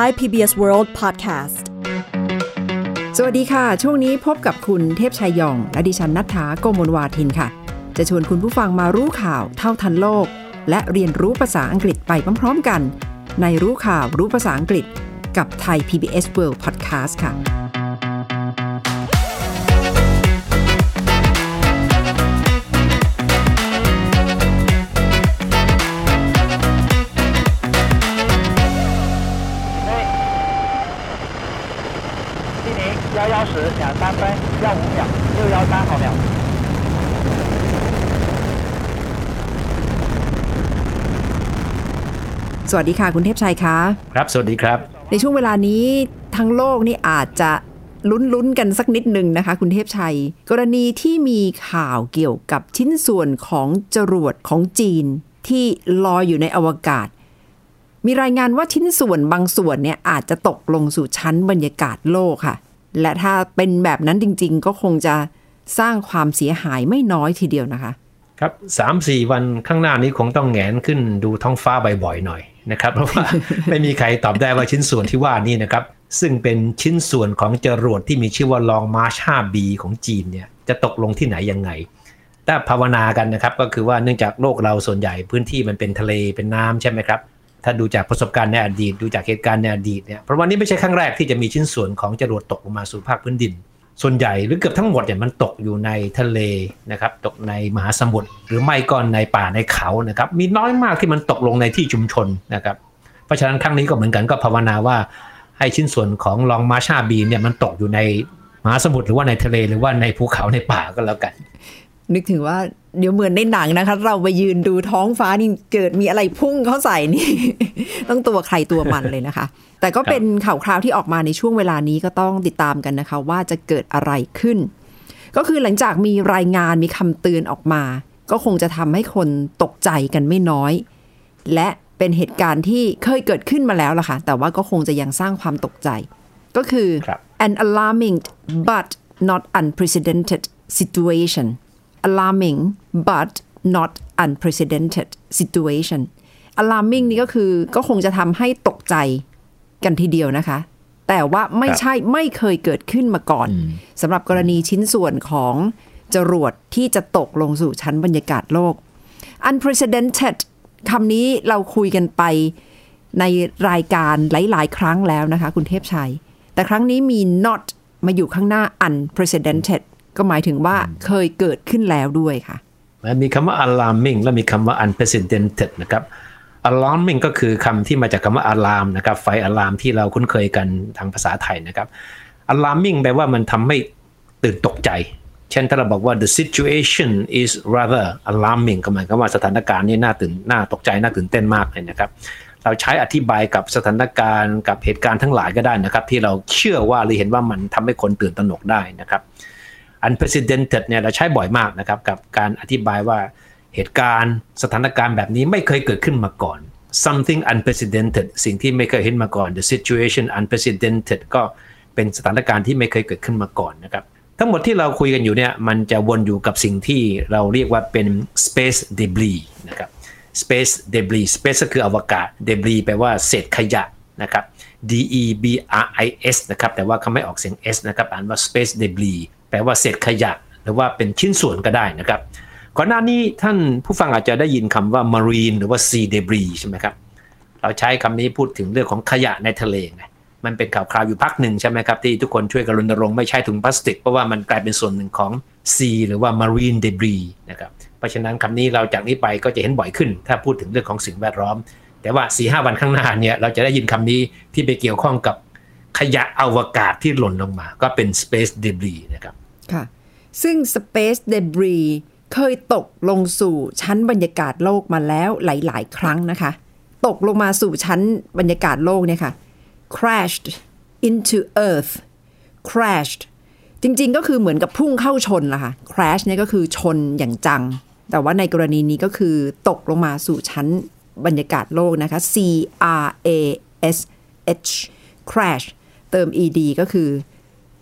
Thai PBS World Podcast สวัสดีค่ะ ช่วงนี้พบกับคุณเทพชัยยอง และดิฉันนัฐาโกมลวาทินค่ะ จะชวนคุณผู้ฟังมารู้ข่าวเท่าทันโลก และเรียนรู้ภาษาอังกฤษไปพร้อมๆกัน ในรู้ข่าวรู้ภาษาอังกฤษ กับไทย PBS World Podcast ค่ะ 要五秒，六幺三毫秒。สวัสดีค่ะ คุณเทพชัยคะครับ สวัสดีครับ ในช่วงเวลานี้ทั้งโลกนี่อาจจะลุ้นๆกันสักนิดหนึ่งนะคะ คุณเทพชัย กรณีที่มีข่าวเกี่ยวกับชิ้นส่วนของจรวดของจีนที่ลอยอยู่ในอวกาศ มีรายงานว่าชิ้นส่วนบางส่วนเนี่ยอาจจะตกลงสู่ชั้นบรรยากาศโลกค่ะ และถ้าเป็นแบบนั้นจริง ๆ ก็คงจะสร้างความเสียหายไม่น้อยทีเดียวนะคะ ครับสามสี่วันข้างหน้านี้คงต้องแหงนขึ้นดูท้องฟ้าบ่อยๆหน่อยนะครับ เพราะว่าไม่มีใครตอบได้ว่าชิ้นส่วนที่ว่านี่นะครับ ซึ่งเป็นชิ้นส่วนของจรวดที่มีชื่อว่าลองมาร์ช 5B ของจีนเนี่ยจะตกลงที่ไหนยังไงแต่ภาวนากันนะครับก็คือว่าเนื่องจากโลกเราส่วนใหญ่พื้นที่มันเป็นทะเลเป็นน้ำใช่ไหมครับ ถ้าดูจากประสบการณ์ในอดีต ดูจากเหตุการณ์ในอดีตเนี่ยเพราะว่านี่ไม่ใช่ครั้งแรกที่จะมีชิ้นส่วนของจรวดตกลงมาสู่ภาคพื้นดิน ส่วนใหญ่หรือเกือบทั้งหมดเนี่ยมันตกอยู่ในทะเลนะครับตกในมหาสมุทรหรือไม่ก็ในป่าในเขานะครับมีน้อยมากที่มันตกลงในที่ชุมชนนะครับเพราะฉะนั้นครั้งนี้ก็เหมือนกันก็ภาวนาว่าให้ชิ้นส่วนของลองมาชาบีเนี่ยมันตกอยู่ในมหาสมุทรหรือว่าในทะเลหรือว่าในภูเขาในป่าก็แล้วกัน นึกถึงว่าเดี๋ยวเหมือนในหนังนะคะ เราไปยืนดูท้องฟ้านี่เกิดมีอะไรพุ่งเข้าใส่นี่ ต้องตัวใครตัวมันเลยนะคะ แต่ก็เป็นข่าวคราวที่ออกมาในช่วงเวลานี้ก็ต้องติดตามกันนะคะ ว่าจะเกิดอะไรขึ้น ก็คือหลังจากมีรายงานมีคำเตือนออกมา ก็คงจะทำให้คนตกใจกันไม่น้อย และเป็นเหตุการณ์ที่เคยเกิดขึ้นมาแล้วล่ะค่ะ แต่ว่าก็คงจะยังสร้างความตกใจ ก็คือครับ an alarming but not unprecedented situation alarming but not unprecedented situation alarming นี่ก็คือก็คงจะทำให้ตกใจกันทีเดียวนะคะ แต่ว่าไม่ใช่ไม่เคยเกิดขึ้นมาก่อนสำหรับกรณีชิ้นส่วนของจรวดที่จะตกลงสู่ชั้นบรรยากาศโลก unprecedented คำนี้เราคุยกันไปในรายการหลาย ๆ ครั้งแล้วนะคะ คุณเทพชัย แต่ครั้งนี้มี not มาอยู่ข้างหน้า unprecedented ก็หมายถึงว่าเคยเกิดขึ้นแล้วด้วยค่ะมีคำว่า alarming และมีคำว่า unprecedented นะครับ alarming ก็คือคำที่มาจากคำว่า alarm นะครับไฟ alarm ที่เราคุ้นเคยกันทางภาษาไทยนะครับ alarming แปลว่ามันทำให้ตื่นตกใจ เช่นถ้าเราบอกว่า the situation is rather alarming ก็หมายความว่าสถานการณ์นี้น่าตื่นน่าตกใจน่าตื่นเต้นมากเลยนะครับ เราใช้อธิบายกับสถานการณ์กับเหตุการณ์ทั้งหลายก็ได้นะครับ ที่เราเชื่อว่าหรือเห็นว่ามันทำให้คนตื่นตระหนกได้นะครับ unprecedented เนี่ยเราใช้บ่อยมากนะครับ กับการอธิบายว่าเหตุการณ์สถานการณ์แบบนี้ไม่เคยเกิดขึ้นมาก่อน something unprecedented สิ่งที่ไม่เคยเห็นมาก่อน the situation unprecedented ก็เป็นสถานการณ์ที่ไม่เคยเกิดขึ้นมาก่อนนะครับ ทั้งหมดที่เราคุยกันอยู่เนี่ยมันจะวนอยู่กับสิ่งที่เราเรียกว่าเป็น space debris นะครับ space debris space ก็คืออวกาศ debris แปลว่าเศษขยะนะครับ D E B R I S นะครับ แต่ว่าเขาไม่ออกเสียง S นะครับ อ่านว่า space debris แปลว่าเศษขยะ หรือว่าเป็นชิ้นส่วนก็ได้นะครับ ก่อนหน้านี้ท่านผู้ฟังอาจจะได้ยินคำว่า marine หรือว่า sea debris ใช่ไหมครับ เราใช้คำนี้พูดถึงเรื่องของขยะในทะเลไงมันเป็นข่าวคราวอยู่พักหนึ่งใช่ไหมครับที่ทุกคนช่วยกันรณรงค์ไม่ใช้ถุงพลาสติก เพราะว่ามันกลายเป็นส่วนหนึ่งของ sea หรือว่า marine debris นะครับเพราะฉะนั้นคำนี้เราจากนี้ไปก็จะเห็นบ่อยขึ้น ถ้าพูดถึงเรื่องของสิ่งแวดล้อม แต่ว่า4ีหวันข้างหน้าเนี่ยเราจะได้ยินคำนี้ที่ไปเกี่ยวข้องกับ ขยะอวกาศที่หล่นลงมา ก็เป็น space debris นะครับ ค่ะ ซึ่ง space debris เคยตกลงสู่ชั้นบรรยากาศโลกมาแล้วหลาย ๆ ครั้งนะคะ ตกลงมาสู่ชั้นบรรยากาศโลกเนี่ยค่ะ crashed into earth crashed จริง ๆ ก็คือเหมือนกับพุ่งเข้าชนล่ะค่ะ crash เนี่ยก็คือชนอย่างจัง แต่ว่าในกรณีนี้ก็คือตกลงมาสู่ชั้นบรรยากาศโลกนะคะ C R A S H crash เติม ed ก็คือ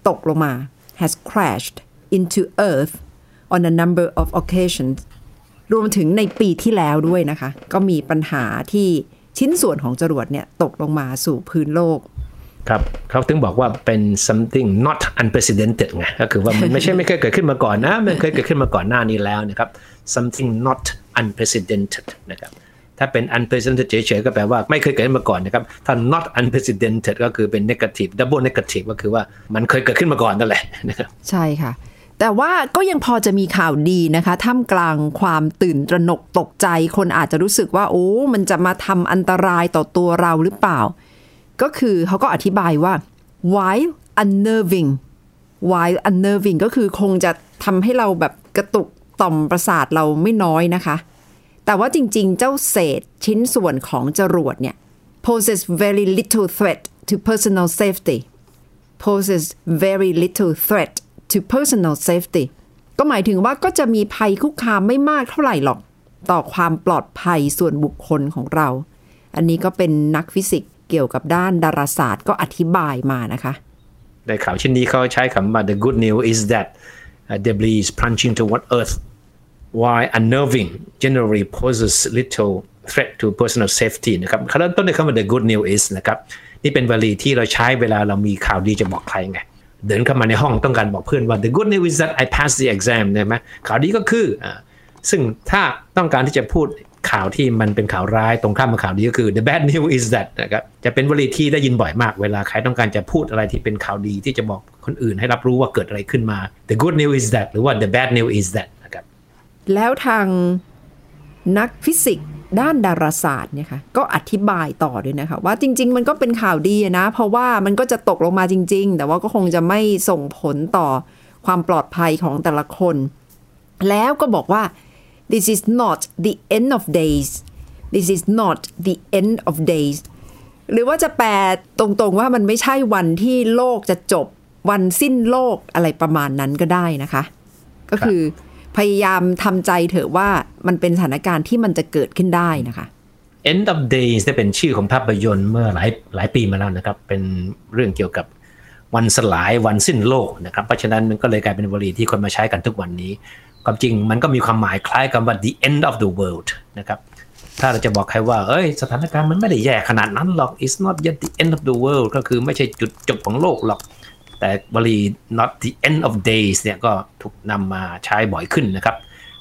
ตกลงมา has crashed into earth on a number of occasions รวมถึงในปีที่แล้วด้วยนะคะ ก็มีปัญหาที่ชิ้นส่วนของจรวดเนี่ย ตกลงมาสู่พื้นโลก ครับเขาถึงบอกว่าเป็น something not unprecedented ไง ก็คือว่ามันไม่ใช่ไม่เคยเกิดขึ้นมาก่อนนะ มันเคยเกิดขึ้นมาก่อนหน้านี้แล้วนะครับ something not unprecedented นะครับ ถ้าเป็น unprecedented เฉยๆก็แปลว่าไม่เคยเกิดขึ้นมาก่อนนะครับ ถ้า not unprecedented ก็คือเป็น negative double negative ก็คือว่ามันเคยเกิดขึ้นมาก่อนนั่นแหละนะครับใช่ค่ะ แต่ว่าก็ยังพอจะมีข่าวดีนะคะท่ามกลางความตื่นตระหนกตกใจ คนอาจจะรู้สึกว่า โอ้ มันจะมาทำอันตรายต่อตัวเราหรือเปล่า ก็คือเขาก็อธิบายว่า while unnerving while unnerving ก็คือคงจะทำให้เราแบบกระตุกต่อมประสาทเราไม่น้อยนะคะ แต่ว่าจริงๆ เจ้าเศษชิ้นส่วนของจรวดเนี่ย poses very little threat to personal safety poses very little threat to personal safety ก็หมายถึงว่าก็จะมีภัยคุกคามไม่มากเท่าไหร่หรอก ต่อความปลอดภัยส่วนบุคคลของเรา อันนี้ก็เป็นนักฟิสิกส์เกี่ยวกับด้านดาราศาสตร์ก็อธิบายมานะคะ ในข่าวชิ้นนี้เขาใช้คำว่า the good news is that debris is plunging toward Earth while unnerving generally poses little threat to personal safety นะครับขาเริ่มต้นด้วยคำว่า the good news is นะครับ นี่เป็นวลีที่เราใช้เวลาเรามีข่าวดีจะบอกใครไง เดินเข้ามาในห้องต้องการบอกเพื่อนว่า the good news is that I passed the exam ใช่ไหมข่าวดีก็คืออ่าซึ่งถ้าต้องการที่จะพูดข่าวที่มันเป็นข่าวร้ายตรงข้ามกับข่าวดีก็คือ the bad news is that นะครับจะเป็นวลีที่ได้ยินบ่อยมากเวลาใครต้องการจะพูดอะไรที่เป็นข่าวดีที่จะบอกคนอื่นให้รับรู้ว่าเกิดอะไรขึ้นมา the good news is that หรือว่า the bad news is that แล้วทางนักฟิสิกส์ด้านดาราศาสตร์เนี่ยค่ะก็อธิบายต่อด้วยนะคะ ว่าจริง ๆ มันก็เป็นข่าวดีนะ เพราะว่ามันก็จะตกลงมาจริง ๆ แต่ว่าก็คงจะไม่ส่งผลต่อความปลอดภัยของแต่ละคน แล้วก็บอกว่า this is not the end of days this is not the end of days หรือว่าจะแปลตรงๆว่ามันไม่ใช่วันที่โลกจะจบวันสิ้นโลกอะไรประมาณนั้นก็ได้นะคะ ก็คือ พยายามทำใจเถอะว่ามันเป็นสถานการณ์ที่มันจะเกิดขึ้นได้นะคะ End of Days เนี่ยเป็นชื่อของภาพยนตร์เมื่อหลายหลายปีมาแล้วนะครับ เป็นเรื่องเกี่ยวกับวันสลายวันสิ้นโลกนะครับเพราะฉะนั้นมันก็เลยกลายเป็นวลีที่คนมาใช้กันทุกวันนี้ ความจริงมันก็มีความหมายคล้ายกับว่า the end of the world นะครับถ้าเราจะบอกใครว่า เอ้ย สถานการณ์มันไม่ได้แย่ขนาดนั้นหรอก it's not yet the end of the world ก็คือไม่ใช่จุดจบของโลกหรอก แต่วลี not the end of days เนี่ยก็ถูกนำมาใช้บ่อยขึ้นนะครับ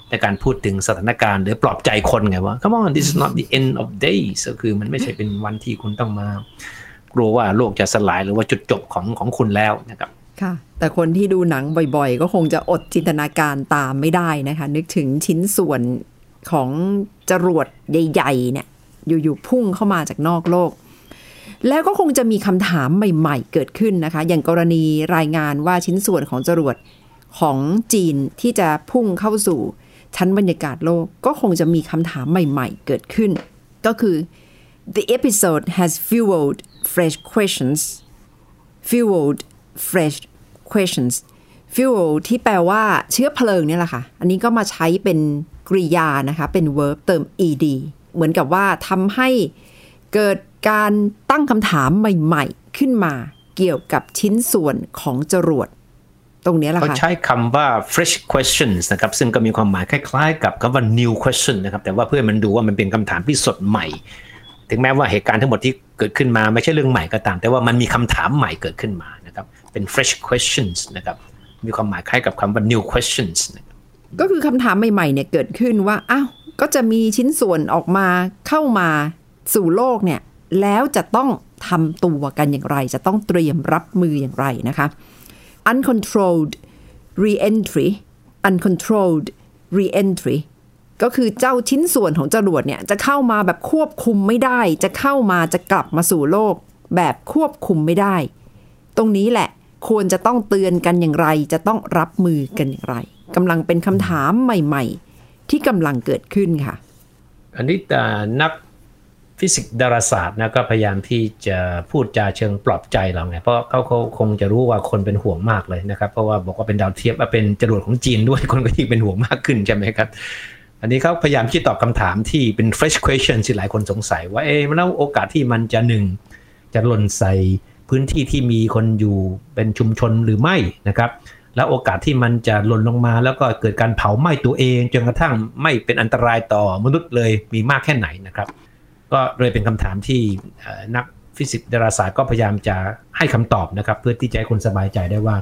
ในการพูดถึงสถานการณ์หรือปลอบใจคนไงว่า come on this is not the end of days ก็คือมันไม่ใช่เป็นวันที่คุณต้องมา กลัวว่าโลกจะสลายหรือว่าจุดจบของของคุณแล้วนะครับ ค่ะ แต่คนที่ดูหนังบ่อยๆ ก็คงจะอดจินตนาการตามไม่ได้นะคะ นึกถึงชิ้นส่วนของจรวดใหญ่ ๆ เนี่ย อยู่ๆพุ่งเข้ามาจากนอกโลก แล้วก็คงจะมีคำถามใหม่ๆ เกิดขึ้นนะคะ อย่างกรณีรายงานว่าชิ้นส่วนของจรวดของจีนที่จะพุ่งเข้าสู่ชั้นบรรยากาศโลก ก็คงจะมีคำถามใหม่ๆ เกิดขึ้น ก็คือ the episode has fueled fresh questions fueled fresh questions fuel ที่แปลว่าเชื้อเพลิงเนี่ยแหละค่ะ อันนี้ก็มาใช้เป็นกริยานะคะ เป็น verb เติม ed เหมือนกับว่าทำให้เกิด การตั้งคำถามใหม่ๆ ขึ้นมาเกี่ยวกับชิ้นส่วนของจรวดตรงเนี้ยแหละเขาค่ะใช้คำว่า fresh questions นะครับ ซึ่งก็มีความหมายคล้ายๆ กับคำว่า new question นะครับ แต่ว่าเพื่อมันดูว่ามันเป็นคำถามที่สดใหม่ ถึงแม้ว่าเหตุการณ์ทั้งหมดที่เกิดขึ้นมาไม่ใช่เรื่องใหม่ก็ตาม แต่ว่ามันมีคำถามใหม่เกิดขึ้นมานะครับ เป็น fresh questions นะครับ มีความหมายคล้ายกับคำว่า new questions นะครับก็คือคำถามใหม่ๆเนี่ยเกิดขึ้นว่า อ้าว ก็จะมีชิ้นส่วนออกมาเข้ามาสู่โลกเนี่ย แล้วจะต้องทำตัวกันอย่างไร จะต้องเตรียมรับมืออย่างไรนะคะ uncontrolled re-entry uncontrolled re-entry ก็คือเจ้าชิ้นส่วนของจรวดเนี่ยจะเข้ามาแบบควบคุมไม่ได้ จะเข้ามาจะกลับมาสู่โลก แบบควบคุมไม่ได้ ตรงนี้แหละควรจะต้องเตือนกันอย่างไร จะต้องรับมือกันอย่างไรกำลังเป็นคำถามใหม่ ๆ ที่กำลังเกิดขึ้นค่ะอันนี้แต่นัก ฟิสิกส์ดาราศาสตร์นะก็พยายามที่จะพูดจาเชิงปลอบใจเราไง เพราะเขาเขาคงจะรู้ว่าคนเป็นห่วงมากเลยนะครับ เพราะว่าบอกว่าเป็นดาวเทียมเป็นจรวดของจีนด้วยคนก็ยิ่งเป็นห่วงมากขึ้นใช่ไหมครับ อันนี้เขาพยายามที่ตอบคำถามที่เป็น fresh question ที่หลายคนสงสัย ว่าเอ๊ะแล้วโอกาสที่มันจะหนึ่งจะหล่นใส่พื้นที่ที่มีคนอยู่เป็นชุมชนหรือไม่นะครับแล้วโอกาสที่มันจะหล่นลงมา แล้วก็เกิดการเผาไหม้ตัวเองจนกระทั่งไม่เป็นอันตรายต่อมนุษย์เลยมีมากแค่ไหนนะครับ ก็เลยเป็นคำถามที่นักฟิสิกส์ดาราศาสตร์ก็พยายามจะให้คำตอบนะครับ เพื่อที่จะให้คนสบายใจได้ว่า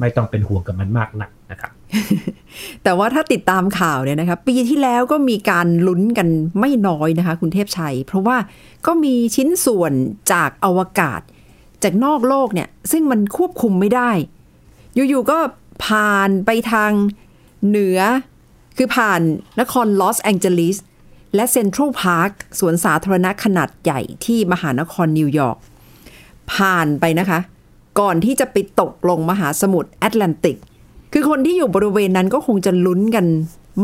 ไม่ต้องเป็นห่วงกับมันมากนักนะครับแต่ว่าถ้าติดตามข่าวเนี่ยนะครับปีที่แล้วก็มีการลุ้นกันไม่น้อยนะคะ คุณเทพชัย เพราะว่าก็มีชิ้นส่วนจากอวกาศ จากนอกโลกเนี่ย ซึ่งมันควบคุมไม่ได้ อยู่ๆก็ผ่านไปทางเหนือ คือผ่านนครลอสแองเจลิส และเซ็นทรัลพาร์คสวนสาธารณะขนาดใหญ่ที่มหานครนิวยอร์กผ่านไปนะคะ ก่อนที่จะไปตกลงมหาสมุทรแอตแลนติก คือคนที่อยู่บริเวณนั้นก็คงจะลุ้นกัน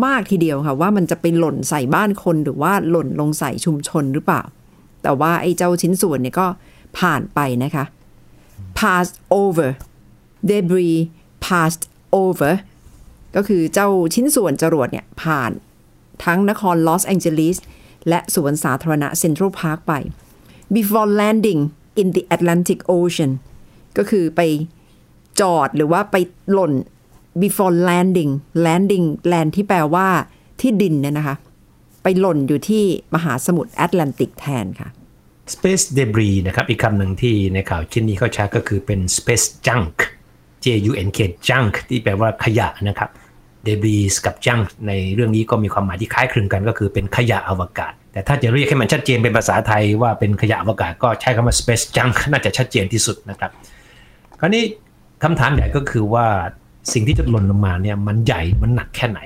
มากทีเดียวค่ะ ว่ามันจะไปหล่นใส่บ้านคนหรือว่าหล่นลงใส่ชุมชนหรือเปล่า แต่ว่าไอ้เจ้าชิ้นส่วนเนี่ยก็ผ่านไปนะคะ pass over debris passed over ก็คือเจ้าชิ้นส่วนจรวดเนี่ยผ่าน ทั้งนครลอสแองเจลิสและสวนสาธารณะเซ็นทรัลพาร์คไป before landing in the Atlantic Ocean ก็คือไปจอดหรือว่าไปหล่น before landing landing land ที่แปลว่าที่ดินเนี่ยนะคะ ไปหล่นอยู่ที่มหาสมุทรแอตแลนติกแทนค่ะ space debris นะครับ อีกคำหนึ่งที่ในข่าวชิ้นนี้เขาใช้ก็คือเป็น space junk J U N K junk ที่แปลว่าขยะนะครับ debris กับ junk ในเรื่องนี้ก็มีความหมายที่คล้ายคลึงกันก็คือเป็นขยะอวกาศ แต่ถ้าจะเรียกให้มันชัดเจนเป็นภาษาไทยว่าเป็นขยะอวกาศก็ใช้คำว่า space junk น่าจะชัดเจนที่สุดนะครับ คราวนี้คำถามใหญ่ก็คือว่าสิ่งที่จะหล่นลงมาเนี่ยมันใหญ่มันหนักแค่ไหน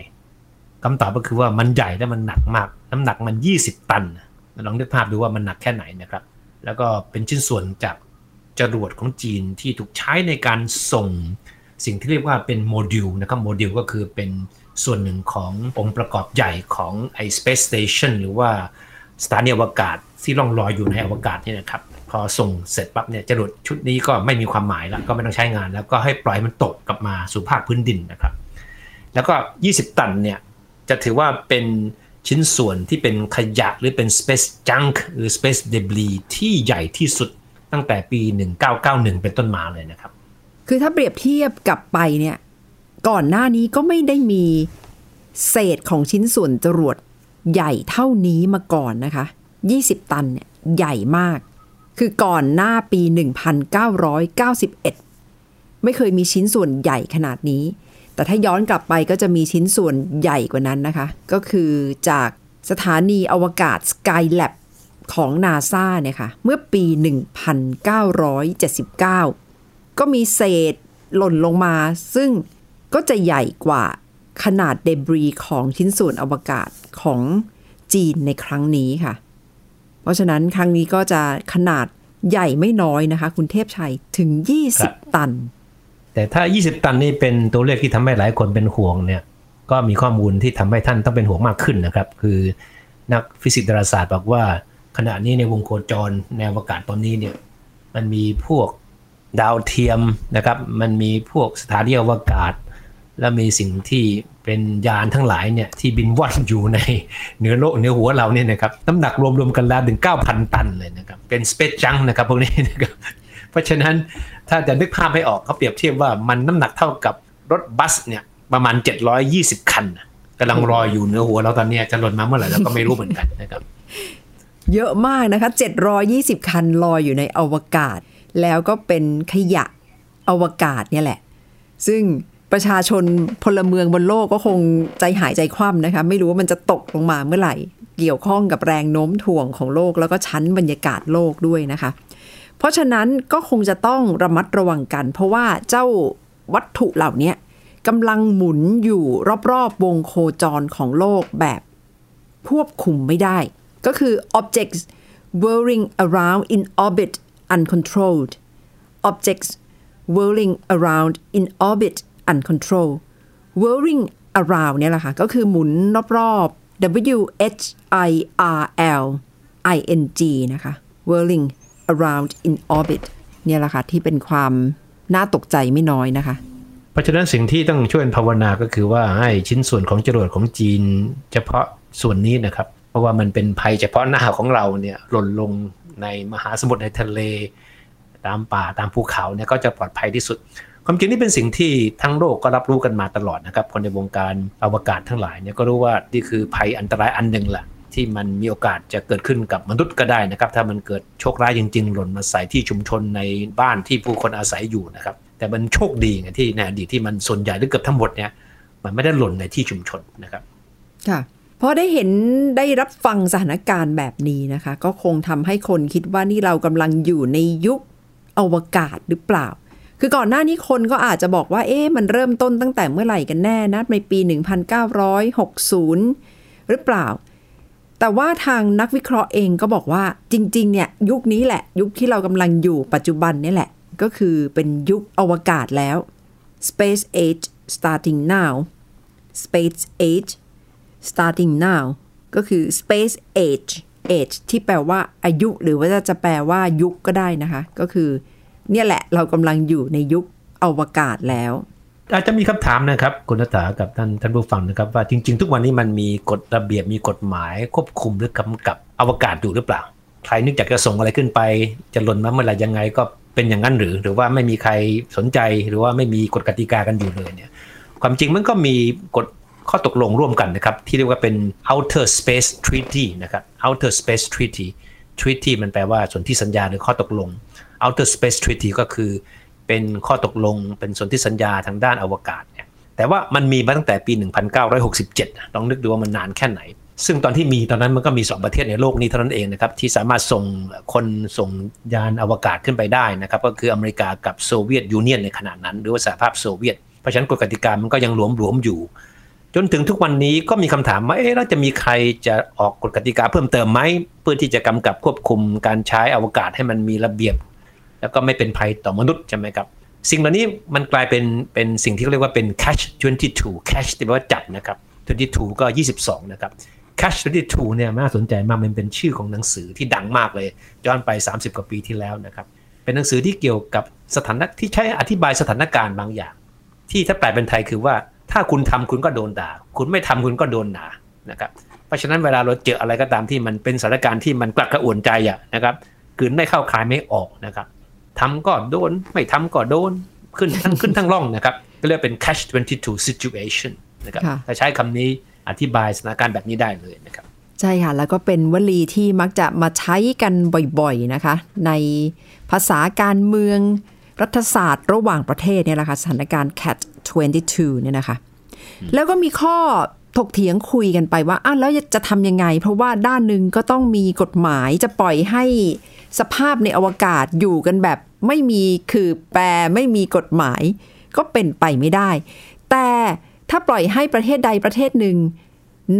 คำตอบก็คือว่ามันใหญ่และมันหนักมาก น้ำหนักมัน 20 ตันลองนึกภาพดูว่ามันหนักแค่ไหนนะครับ แล้วก็เป็นชิ้นส่วนจากจรวดของจีนที่ถูกใช้ในการส่ง สิ่งที่เรียกว่าเป็นโมดูลนะครับโมดูลก็คือเป็นส่วนหนึ่งขององค์ประกอบใหญ่ของไอ้ Space Station หรือว่าสถานีอวกาศที่ล่องลอยอยู่ในอวกาศนี่นะครับพอส่งเสร็จปั๊บเนี่ยจรวดชุดนี้ก็ไม่มีความหมายแล้วก็ไม่ต้องใช้งาน แล้วก็ให้ปล่อยมันตกกลับมาสู่ภาคพื้นดินนะครับ แล้วก็ 20 ตันเนี่ยจะถือว่าเป็นชิ้นส่วนที่เป็นขยะหรือเป็น space junk หรือ space debris ที่ใหญ่ที่สุดตั้งแต่ปี 1991 เป็นต้นมาเลยนะครับ คือถ้าเปรียบเทียบกับไปเนี่ย ก่อนหน้านี้ก็ไม่ได้มีเศษของชิ้นส่วนจรวดใหญ่เท่านี้มาก่อนนะคะ 20 ตันเนี่ยใหญ่มาก คือก่อนหน้าปี 1991 ไม่เคยมีชิ้นส่วนใหญ่ขนาดนี้ แต่ถ้าย้อนกลับไปก็จะมีชิ้นส่วนใหญ่กว่านั้นนะคะ ก็คือจากสถานีอวกาศ Skylab ของนาซาเนี่ยค่ะ เมื่อปี 1979 มีเศษหล่นลงมา ซึ่งก็จะใหญ่กว่าขนาดเดบรีของชิ้นส่วนอวกาศของจีนในครั้งนี้ค่ะ เพราะฉะนั้นครั้งนี้ก็จะขนาดใหญ่ไม่น้อยนะคะ คุณเทพชัยถึง 20 ตัน แต่ถ้า 20 ตันนี่เป็นตัวเลขที่ทำให้หลายคนเป็นห่วงเนี่ย ก็มีข้อมูลที่ทำให้ท่านต้องเป็นห่วงมากขึ้นนะครับ คือนักฟิสิกส์ดาราศาสตร์บอกว่า ขณะนี้ในวงโคจรในอวกาศตอนนี้เนี่ย มันมีพวก ดาวเทียมนะครับ มันมีพวกสถานีอวกาศ และมีสิ่งที่เป็นยานทั้งหลายเนี่ยที่บินว่อนอยู่ในเหนือโลกเหนือหัวเราเนี่ยนะครับน้ำหนักรวมๆกันแล้วถึง 9,000 ตันเลยนะครับ เป็นสเปซจังนะครับพวกนี้นะครับเพราะฉะนั้นถ้าจะนึกภาพให้ออกเขาเปรียบเทียบว่ามันน้ำหนักเท่ากับรถบัสเนี่ยประมาณ 720 คันกำลังรออยู่เหนือหัวเราตอนนี้จะหล่นมาเมื่อไหร่เราก็ไม่รู้เหมือนกันนะครับ เยอะมากนะคะ 720 คันลอยอยู่ในอวกาศ แล้วก็เป็นขยะอวกาศเนี่ยแหละ ซึ่งประชาชนพลเมืองบนโลกก็คงใจหายใจคว่ำนะคะ ไม่รู้ว่ามันจะตกลงมาเมื่อไหร่ เกี่ยวข้องกับแรงโน้มถ่วงของโลกแล้วก็ชั้นบรรยากาศโลกด้วยนะคะ เพราะฉะนั้นก็คงจะต้องระมัดระวังกัน เพราะว่าเจ้าวัตถุเหล่านี้กำลังหมุนอยู่รอบๆวงโคจรของโลกแบบควบคุมไม่ได้ ก็คือ objects whirling around in orbit uncontrolled objects whirling around in orbit uncontrolled whirling around เนี่ยแหละค่ะ ก็คือหมุนรอบๆ W H I R L I N G นะคะ whirling around in orbit เนี่ยแหละค่ะ ที่เป็นความน่าตกใจไม่น้อยนะคะ เพราะฉะนั้นสิ่งที่ต้องช่วยภาวนาก็คือว่าให้ชิ้นส่วนของจรวดของจีน เฉพาะส่วนนี้นะครับ เพราะว่ามันเป็นภัยเฉพาะหน้าของเราเนี่ยหล่นลง ในมหาสมุทรในทะเล ตามป่าตามภูเขาเนี่ยก็จะปลอดภัยที่สุด ความจริงนี่เป็นสิ่งที่ทั้งโลกก็รับรู้กันมาตลอดนะครับ คนในวงการอวกาศทั้งหลายเนี่ยก็รู้ว่านี่คือภัยอันตรายอันหนึ่งแหละที่มันมีโอกาสจะเกิดขึ้นกับมนุษย์ก็ได้นะครับ ถ้ามันเกิดโชคร้ายจริง ๆ หล่นมาใส่ที่ชุมชนในบ้านที่ผู้คนอาศัยอยู่นะครับ แต่มันโชคดีไงที่ในอดีตที่มันส่วนใหญ่หรือเกือบทั้งหมดเนี่ยมันไม่ได้หล่นในที่ชุมชนนะครับ ค่ะ พอได้เห็นได้รับฟังสถานการณ์แบบนี้นะคะ ก็คงทำให้คนคิดว่านี่เรากำลังอยู่ในยุคอวกาศหรือเปล่า คือก่อนหน้านี้คนก็อาจจะบอกว่า เอ๊ะมันเริ่มต้นตั้งแต่เมื่อไหร่กันแน่นะในปี 1960 หรือเปล่า แต่ว่าทางนักวิเคราะห์เองก็บอกว่าจริง ๆ เนี่ย ยุคนี้แหละ ยุคที่เรากำลังอยู่ปัจจุบันนี่แหละ ก็คือเป็นยุคอวกาศแล้ว space age starting now space age starting now ก็คือ space age age ที่แปลว่าอายุหรือว่าจะแปลว่ายุคก็ได้นะคะ ก็คือ เนี่ยแหละเรากำลังอยู่ในยุคอวกาศแล้ว อาจจะมีคำถามนะครับ คุณนัฐากับท่านท่านผู้ฟังนะครับ ว่าจริง ๆ ทุกวันนี้มันมีกฎระเบียบมีกฎหมาย ควบคุมหรือกำกับอวกาศอยู่หรือเปล่า ใครนึกอยากจะส่งอะไรขึ้นไป จะหล่นมาเมื่อไหร่ยังไงก็เป็นอย่างนั้นหรือ หรือว่าไม่มีใครสนใจหรือว่าไม่มีกฎกติกากันอยู่เลยเนี่ย ความจริงมันก็มีกฎ ข้อตกลงร่วมกันนะครับ ที่เรียกว่าเป็น outer space treaty นะครับ outer space treaty treaty มันแปลว่าส่วนที่สัญญาหรือข้อตกลง outer space treaty ก็คือเป็นข้อตกลงเป็นส่วนที่สัญญาทางด้านอวกาศเนี่ยแต่ว่ามันมีมาตั้งแต่ปี 1967ลองนึกดูว่ามันนานแค่ไหน ซึ่งตอนที่มีตอนนั้นมันก็มี 2 ประเทศในโลกนี้เท่านั้นเองนะครับที่สามารถส่งคนส่งยานอวกาศขึ้นไปได้นะครับก็คืออเมริกากับโซเวียตยูเนียนในขณะนั้น หรือว่าสหภาพโซเวียต เพราะฉะนั้นกฎกติกามันก็ยังหลวมๆอยู่ จนถึงทุกวันนี้ก็มีคำถามว่าเอ๊ะแล้วจะมีใครจะออกกฎกติกาเพิ่มเติมไหมเพื่อที่จะกำกับควบคุมการใช้อวกาศให้มันมีระเบียบ แล้วก็ไม่เป็นภัยต่อมนุษย์ใช่ไหมครับ สิ่งเหล่านี้มันกลายเป็นเป็นสิ่งที่เขาเรียกว่าเป็น catch 22 catch ที่แปลว่าจับนะครับ 22 ก็ 22 นะครับ catch 22 เนี่ยน่าสนใจมากมันเป็นชื่อของหนังสือที่ดังมากเลยย้อนไป 30 กว่าปีที่แล้วนะครับ เป็นหนังสือที่เกี่ยวกับสถานะที่ใช้อธิบายสถานการณ์บางอย่าง ที่ถ้าแปลเป็นไทยคือว่า ถ้าคุณทำคุณก็โดนด่า คุณไม่ทำคุณก็โดนด่านะครับ เพราะฉะนั้นเวลาเราเจออะไรก็ตามที่มันเป็นสถานการณ์ที่มันกลักกระอ่วนใจอะนะครับคือไม่เข้าคลายไม่ออกนะครับทำก็โดนไม่ทำก็โดนขึ้นทั้งขึ้นทั้งร่องนะครับก็เรียกเป็น catch 22 situation นะครับค่ะถ้าใช้คำนี้อธิบายสถานการณ์แบบนี้ได้เลยนะครับ ใช่ค่ะ แล้วก็เป็นวลีที่มักจะมาใช้กันบ่อยๆนะคะ ในภาษาการเมืองรัฐศาสตร์ระหว่างประเทศเนี่ยแหละค่ะสถานการณ์ cat 22เนี่ยนะคะ แล้วก็มีข้อถกเถียงคุยกันไปว่าอ้าวแล้วจะทำยังไง เพราะว่าด้านหนึ่งก็ต้องมีกฎหมายจะปล่อยให้สภาพในอวกาศอยู่กันแบบไม่มีคือแปรไม่มีกฎหมาย ก็เป็นไปไม่ได้ แต่ถ้าปล่อยให้ประเทศใดประเทศหนึ่ง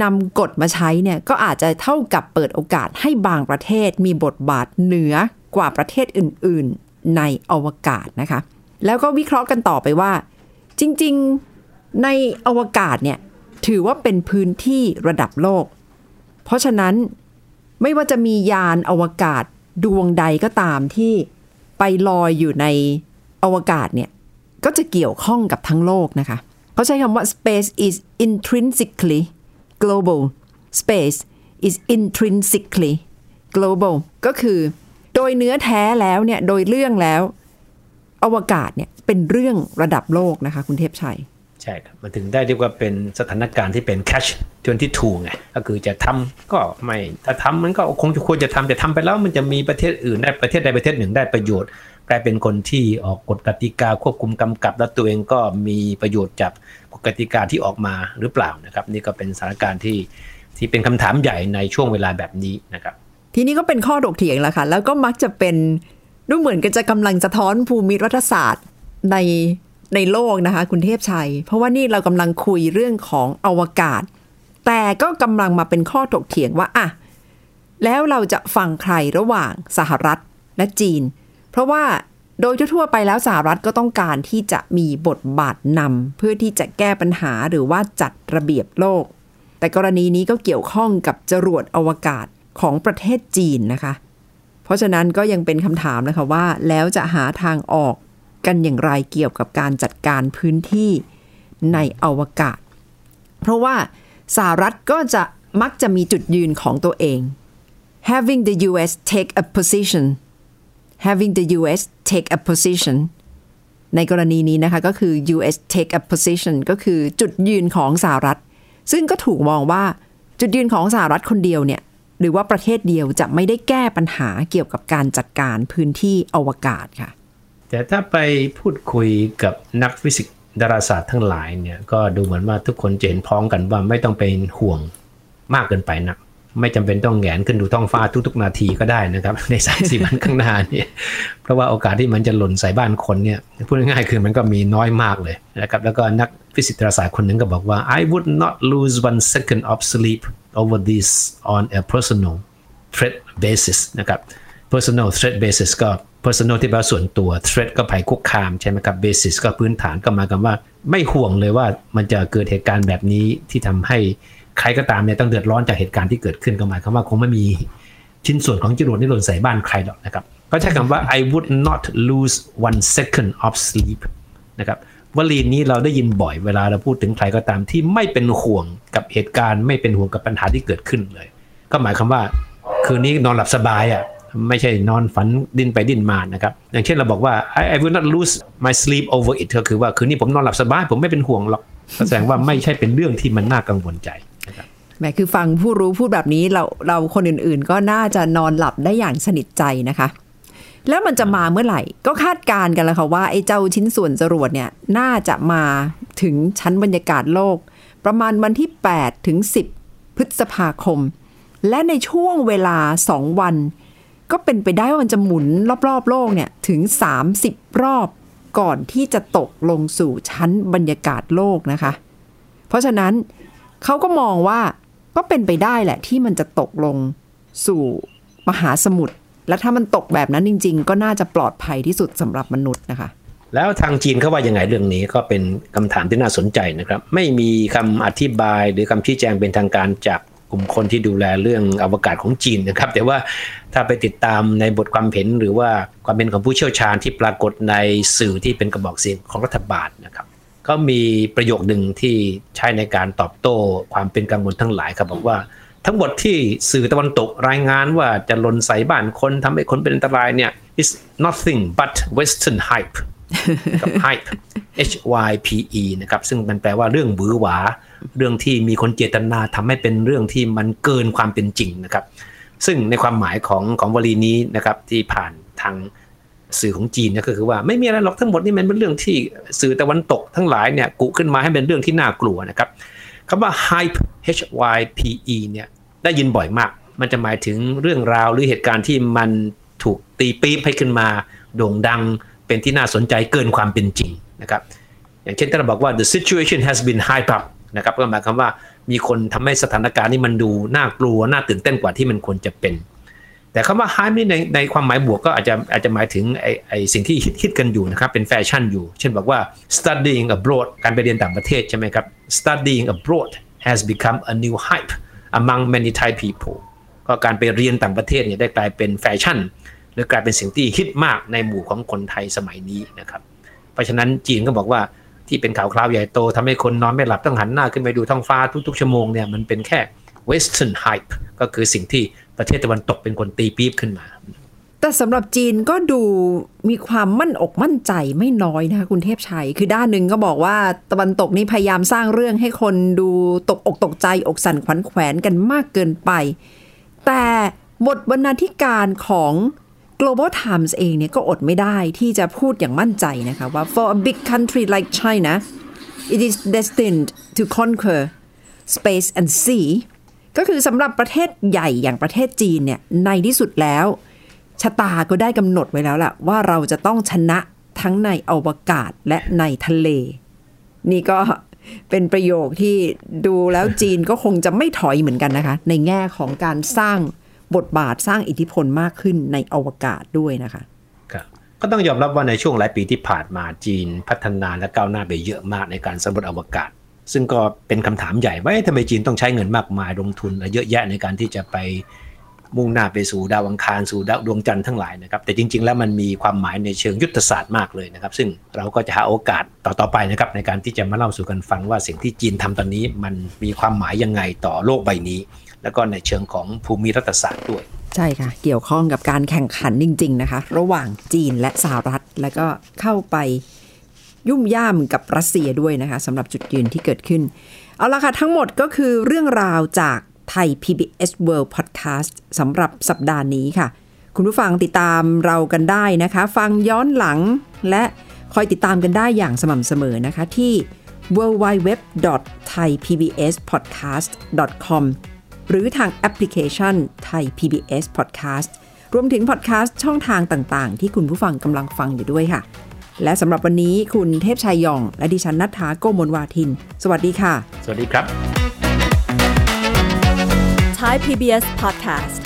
นำกฎมาใช้เนี่ยก็อาจจะเท่ากับเปิดโอกาสให้บางประเทศมีบทบาทเหนือกว่าประเทศอื่น ๆ ในอวกาศนะคะ แล้วก็วิเคราะห์กันต่อไปว่า จริงๆในอวกาศเนี่ยถือว่าเป็นพื้นที่ระดับโลก เพราะฉะนั้นไม่ว่าจะมียานอวกาศดวงใดก็ตามที่ไปลอยอยู่ในอวกาศเนี่ยก็จะเกี่ยวข้องกับทั้งโลกนะคะเขาใช้คำว่า space is intrinsically global space is intrinsically global ก็คือ โดยเนื้อแท้แล้วเนี่ย โดยเรื่องแล้ว อวกาศเนี่ยเป็นเรื่องระดับโลกนะคะ คุณเทพชัย ใช่ครับ มันถึงได้เรียกว่าเป็นสถานการณ์ที่เป็น catch 22ไงก็คือจะทำก็ไม่ถ้าทำมันก็คงจะควรจะทำแต่ทำไปแล้วมันจะมีประเทศอื่นได้ประเทศใดประเทศหนึ่งได้ประโยชน์ กลายเป็นคนที่ออกกฎกติกาควบคุมกำกับ แล้วตัวเองก็มีประโยชน์จากกฎกติกาที่ออกมาหรือเปล่านะครับ นี่ก็เป็นสถานการณ์ที่ที่เป็นคำถามใหญ่ในช่วงเวลาแบบนี้นะครับ ทีนี้ก็เป็นข้อถกเถียงแหละค่ะแล้วก็มักจะเป็น ดูเหมือนกันจะกำลังสะท้อนภูมิรัฐศาสตร์ในในโลกนะคะคุณเทพชัย เพราะว่านี่เรากำลังคุยเรื่องของอวกาศ แต่ก็กำลังมาเป็นข้อถกเถียงว่าอะแล้วเราจะฟังใครระหว่างสหรัฐและจีน เพราะว่าโดยทั่วไปแล้วสหรัฐก็ต้องการที่จะมีบทบาทนำเพื่อที่จะแก้ปัญหาหรือว่าจัดระเบียบโลก แต่กรณีนี้ก็เกี่ยวข้องกับจรวดอวกาศของประเทศจีนนะคะ ราะฉะนั้นก็ยังเป็นคำถามนะคะว่า แล้วจะหาทางออกกันอย่างไรเกี่ยวกับการจัดการพื้นที่ในอวกาศ เพราะว่าสหรัฐก็จะมักจะมีจุดยืนของตัวเอง having the US take a position having the US take a position ในกรณีนี้นะคะก็คือ US take a position ก็คือจุดยืนของสหรัฐ ซึ่งก็ถูกมองว่าจุดยืนของสหรัฐคนเดียวเนี่ย หรือว่าประเทศเดียวจะไม่ได้แก้ปัญหาเกี่ยวกับการจัดการพื้นที่อวกาศค่ะ แต่ถ้าไปพูดคุยกับนักฟิสิกส์ดาราศาสตร์ทั้งหลายเนี่ยก็ดูเหมือนว่าทุกคนจะเห็นพ้องกันว่าไม่ต้องเป็นห่วงมากเกินไปนัก ไม่จำเป็นต้องแหงนขึ้นดูท้องฟ้าทุกๆ นาทีก็ได้นะครับ ในสามสี่วันข้างหน้าเนี่ยเพราะว่าโอกาสที่มันจะหล่นใส่บ้านคนเนี่ยพูดง่ายๆคือมันก็มีน้อยมากเลยนะครับแล้วก็นักฟิสิกส์ดาราศาสตร์คนหนึ่งก็บอกว่า I would not lose one second of sleep over this on a personal threat basis นะครับ personal threat basis ก็ personal ที่แปลว่าส่วนตัว threat ก็ภัยคุกคามใช่ไหมครับ basis ก็พื้นฐานก็หมายความว่า ไม่ห่วงเลยว่ามันจะเกิดเหตุการณ์แบบนี้ที่ทำให้ ใครก็ตามเนี่ยต้องเดือดร้อนจากเหตุการณ์ที่เกิดขึ้นก็หมายความว่าคงไม่มีชิ้นส่วนของจรวดที่หล่นใส่บ้านใครหรอกนะครับก็ใช้คำว่า I would not lose one second of sleep นะครับวลีนี้เราได้ยินบ่อยเวลาเราพูดถึงใครก็ตามที่ไม่เป็นห่วงกับเหตุการณ์ ไม่เป็นห่วงกับปัญหาที่เกิดขึ้นเลย ก็หมายความว่าคืนนี้นอนหลับสบายอะไม่ใช่นอนฝันดิ้นไปดิ้นมานะครับ อย่างเช่นเราบอกว่า I, I will not lose my sleep over it ก็คือว่าคืนนี้ผมนอนหลับสบาย ผมไม่เป็นห่วงหรอกแสดงว่าไม่ใช่เป็นเรื่องที่มันน่ากังวลใจ แหมคือฟังผู้รู้พูดแบบนี้เราเราคนอื่นๆ ก็น่าจะนอนหลับได้อย่างสนิทใจนะคะ แล้วมันจะมาเมื่อไหร่ ก็คาดการณ์กันแล้วค่ะว่าไอ้เจ้าชิ้นส่วนจรวดเนี่ยน่าจะมาถึงชั้นบรรยากาศโลก ประมาณวันที่ 8 ถึง 10 พฤษภาคม และในช่วงเวลา 2 วัน ก็เป็นไปได้ว่ามันจะหมุนรอบๆ โลกเนี่ยถึง 30 รอบก่อนที่จะตกลงสู่ชั้นบรรยากาศโลกนะคะ เพราะฉะนั้นเขาก็มองว่า ก็เป็นไปได้แหละที่มันจะตกลงสู่มหาสมุทรและถ้ามันตกแบบนั้นจริง ๆ ก็น่าจะปลอดภัยที่สุดสำหรับมนุษย์นะคะ แล้วทางจีนเขาว่ายังไงเรื่องนี้ก็เป็นคำถามที่น่าสนใจนะครับ ไม่มีคำอธิบายหรือคำชี้แจงเป็นทางการจากกลุ่มคนที่ดูแลเรื่องอวกาศของจีนนะครับ แต่ว่าถ้าไปติดตามในบทความเห็นหรือว่าความเป็นของผู้เชี่ยวชาญที่ปรากฏในสื่อที่เป็นกระบอกเสียงของรัฐบาลนะครับ ก็มีประโยคหนึ่งที่ใช้ในการตอบโต้ความเป็นกังวลทั้งหลายครับบอกว่า ทั้งหมดที่สื่อตะวันตกรายงานว่าจะหล่นใส่บ้านคนทำให้คนเป็นอันตรายเนี่ย is nothing but western hype กับ hype H Y P E นะครับซึ่งมันแปลว่าเรื่องบือหวา เรื่องที่มีคนเจตนาทำให้เป็นเรื่องที่มันเกินความเป็นจริงนะครับ ซึ่งในความหมายของของวลีนี้นะครับที่ผ่านทาง สื่อของจีนเนี่ยก็คือว่าไม่มีอะไรหรอกทั้งหมดนี่มันเป็นเรื่องที่สื่อตะวันตกทั้งหลายเนี่ยกุขึ้นมาให้เป็นเรื่องที่น่ากลัวนะครับคำว่า hype H Y P E เนี่ยได้ยินบ่อยมาก มันจะหมายถึงเรื่องราวหรือเหตุการณ์ที่มันถูกตีปี๊บให้ขึ้นมา โด่งดังเป็นที่น่าสนใจเกินความเป็นจริงนะครับอย่างเช่นถ้าเราบอกว่า the situation has been hyped up นะครับก็หมายความว่ามีคนทำให้สถานการณ์นี้มันดูน่ากลัวน่าตื่นเต้นกว่าที่มันควรจะเป็น แต่คำว่า hype นี่ในในความหมายบวกก็อาจจะอาจจะหมายถึงไอไอสิ่งที่ฮิตฮิตกันอยู่นะครับเป็นแฟชั่นอยู่ เช่นบอกว่า studying abroad การไปเรียนต่างประเทศใช่ไหมครับ studying abroad has become a new hype among many Thai people ก็การไปเรียนต่างประเทศเนี่ยได้กลายเป็นแฟชั่น หรือกลายเป็นสิ่งที่ฮิตมากในหมู่ของคนไทยสมัยนี้นะครับเพราะฉะนั้นจีนก็บอกว่าที่เป็นข่าวคราวใหญ่โตทำให้คนนอนไม่หลับต้องหันหน้าขึ้นไปดูท้องฟ้าทุกๆชั่วโมงเนี่ยมันเป็นแค่ western hype ก็คือสิ่งที่ ประเทศตะวันตกเป็นคนตีปี๊บขึ้นมา แต่สำหรับจีนก็ดูมีความมั่นอกมั่นใจไม่น้อยนะคะคุณเทพชัย คือด้านหนึ่งก็บอกว่าตะวันตกนี่พยายามสร้างเรื่องให้คนดูตกอกตกใจอกสั่นขวัญแขวนกันมากเกินไป แต่บทบรรณาธิการของ Global Times เองเนี่ยก็อดไม่ได้ที่จะพูดอย่างมั่นใจนะคะว่า for a big country like China it is destined to conquer space and sea ก็คือสำหรับประเทศใหญ่อย่างประเทศจีนเนี่ยในที่สุดแล้วชะตาก็ได้กำหนดไว้แล้วล่ะ ว่าเราจะต้องชนะทั้งในอวกาศและในทะเล นี่ก็เป็นประโยคที่ดูแล้วจีนก็คงจะไม่ถอยเหมือนกันนะคะ ในแง่ของการสร้างบทบาทสร้างอิทธิพลมากขึ้นในอวกาศด้วยนะคะครับก็ต้องยอมรับว่าในช่วงหลายปีที่ผ่านมาจีนพัฒนาและก้าวหน้าไปเยอะมากในการสำรวจอวกาศ ซึ่งก็เป็นคำถามใหญ่ว่าทำไมจีนต้องใช้เงินมากมายลงทุนเยอะแยะในการที่จะไปมุ่งหน้าไปสู่ดาวอังคารสู่ดาวดวงจันทร์ทั้งหลายนะครับ แต่จริง ๆ แล้วมันมีความหมายในเชิงยุทธศาสตร์มากเลยนะครับ ซึ่งเราก็จะหาโอกาสต่อๆไปนะครับในการที่จะมาเล่าสู่กันฟังว่าสิ่งที่จีนทำตอนนี้มันมีความหมายยังไงต่อโลกใบนี้ แล้วก็ในเชิงของภูมิรัฐศาสตร์ด้วย ใช่ค่ะ เกี่ยวข้องกับการแข่งขันจริง ๆ นะคะ ระหว่างจีนและสหรัฐแล้วก็เข้าไป ยุ่มย่ามกับรัสเซียด้วยนะคะสำหรับจุดยืนที่เกิดขึ้น เอาละค่ะทั้งหมดก็คือเรื่องราวจากไทย PBS World Podcast สำหรับสัปดาห์นี้ค่ะ คุณผู้ฟังติดตามเรากันได้นะคะ ฟังย้อนหลังและคอยติดตามกันได้อย่างสม่ำเสมอนะคะที่ www.thaipbspodcast.com หรือทางแอปพลิเคชัน Thai PBS Podcast รวมถึงพอดแคสต์ช่องทางต่าง ๆ ที่คุณผู้ฟังกำลังฟังอยู่ด้วยค่ะ และสำหรับวันนี้คุณเทพชัยยอง และดิฉันนัทธาโกมลวาทิน สวัสดีค่ะ สวัสดีครับ Thai PBS podcast.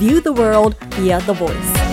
View the world via the voice.